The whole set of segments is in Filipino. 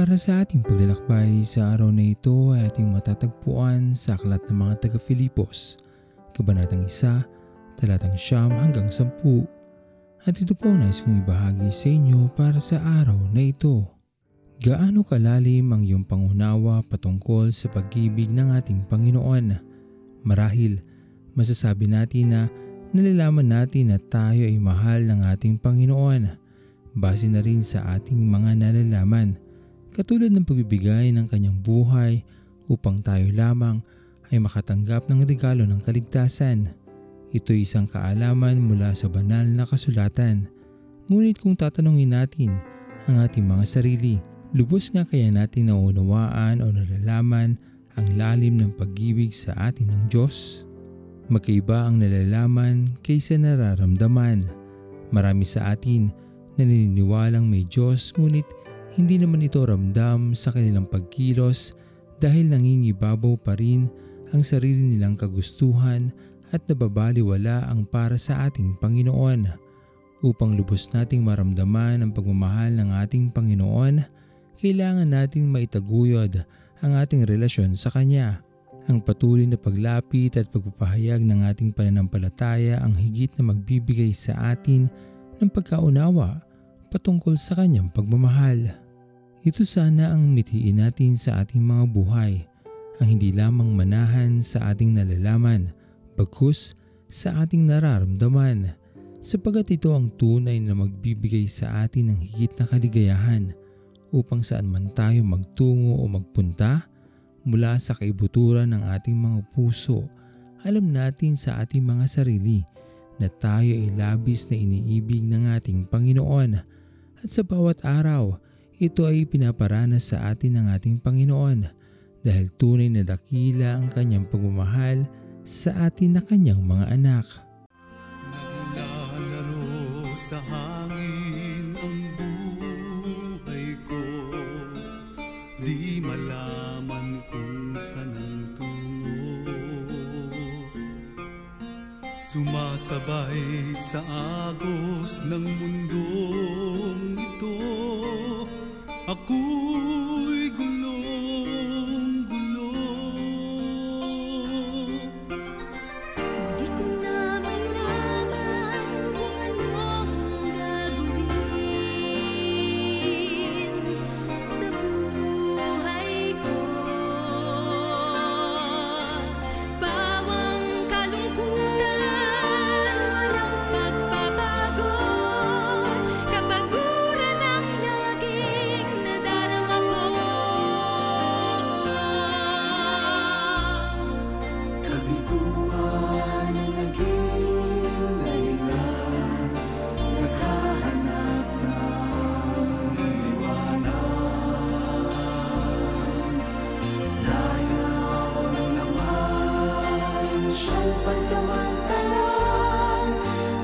Para sa ating paglalakbay sa araw na ito ay ating matatagpuan sa aklat ng mga taga-Filipos, Kabanatang 1, talatang siyam hanggang 10. At ito po nais kong ibahagi sa inyo para sa araw na ito. Gaano kalalim ang iyong pangunawa patungkol sa pag-ibig ng ating Panginoon? Marahil, masasabi natin na nalalaman natin na tayo ay mahal ng ating Panginoon base na rin sa ating mga nalalaman katulad ng pagbibigay ng kanyang buhay upang tayo lamang ay makatanggap ng regalo ng kaligtasan. Ito isang kaalaman mula sa banal na kasulatan. Ngunit kung tatanungin natin ang ating mga sarili, lubos nga kaya natin naunawaan o nalalaman ang lalim ng pag-ibig sa atin ng Diyos? Magkaiba ang nalalaman kaysa nararamdaman. Marami sa atin naniniwalang may Diyos ngunit hindi naman ito ramdam sa kanilang pagkilos dahil nangingibabaw pa rin ang sarili nilang kagustuhan at nababaliwala ang para sa ating Panginoon. Upang lubos nating maramdaman ang pagmamahal ng ating Panginoon, kailangan nating maitaguyod ang ating relasyon sa Kanya. Ang patuloy na paglapit at pagpapahayag ng ating pananampalataya ang higit na magbibigay sa atin ng pagkaunawa patungkol sa kanyang pagmamahal. Ito sana ang mithiin natin sa ating mga buhay, ang hindi lamang manahan sa ating nalalaman, bagkus sa ating nararamdaman, sapagat ito ang tunay na magbibigay sa atin ng higit na kaligayahan upang saan man tayo magtungo o magpunta mula sa kaibuturan ng ating mga puso, alam natin sa ating mga sarili na tayo ay labis na iniibig ng ating Panginoon at sa bawat araw, ito ay pinaparanas sa atin ng ating Panginoon dahil tunay na dakila ang kanyang pagmamahal sa atin na kanyang mga anak. Naglalaro sa hangin ang buhay ko. Di malaman kung saan ang tungo. Sumasabay sa agos ng mundong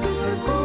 色光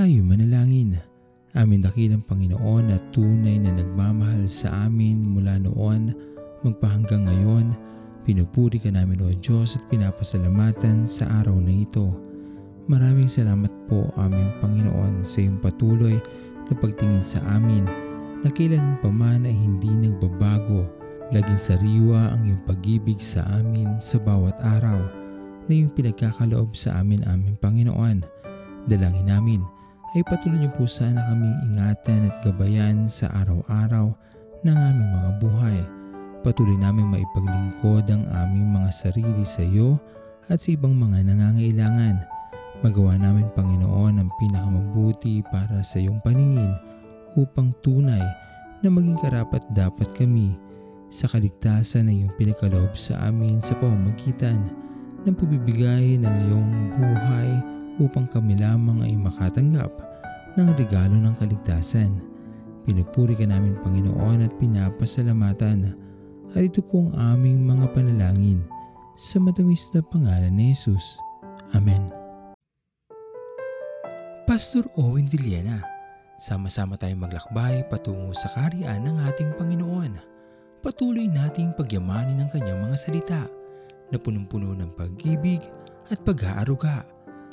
Tayo manalangin. Amin dakilang Panginoon at tunay na nagmamahal sa amin mula noon magpahanggang ngayon. Pinupuri ka namin o Diyos at pinapasalamatan sa araw na ito. Maraming salamat po aming Panginoon sa iyong patuloy na pagtingin sa amin na kailan pa man ay hindi nagbabago. Laging sariwa ang iyong pag-ibig sa amin sa bawat araw na iyong pinagkakaloob sa amin aming Panginoon. Dalangin namin ay patuloy niyo po sana kaming ingatan at gabayan sa araw-araw ng aming mga buhay. Patuloy namin maipaglingkod ang aming mga sarili sa iyo at sa ibang mga nangangailangan. Magawa namin Panginoon ang pinakamabuti para sa iyong paningin upang tunay na maging karapat dapat kami sa kaligtasan na iyong pinagkaloob sa amin sa pamamagitan ng pagbibigay ng iyong buhay upang kami lamang ay makatanggap ng regalo ng kaligtasan. Pinupuri ka namin Panginoon at pinapasalamatan at ito po ang aming mga panalangin sa matamis na pangalan ni Jesus. Amen. Pastor Owen Villena, sama-sama tayong maglakbay patungo sa kariyan ng ating Panginoon. Patuloy nating pagyamanin ang kanyang mga salita na punong-puno ng pag-ibig at pag-aaruga.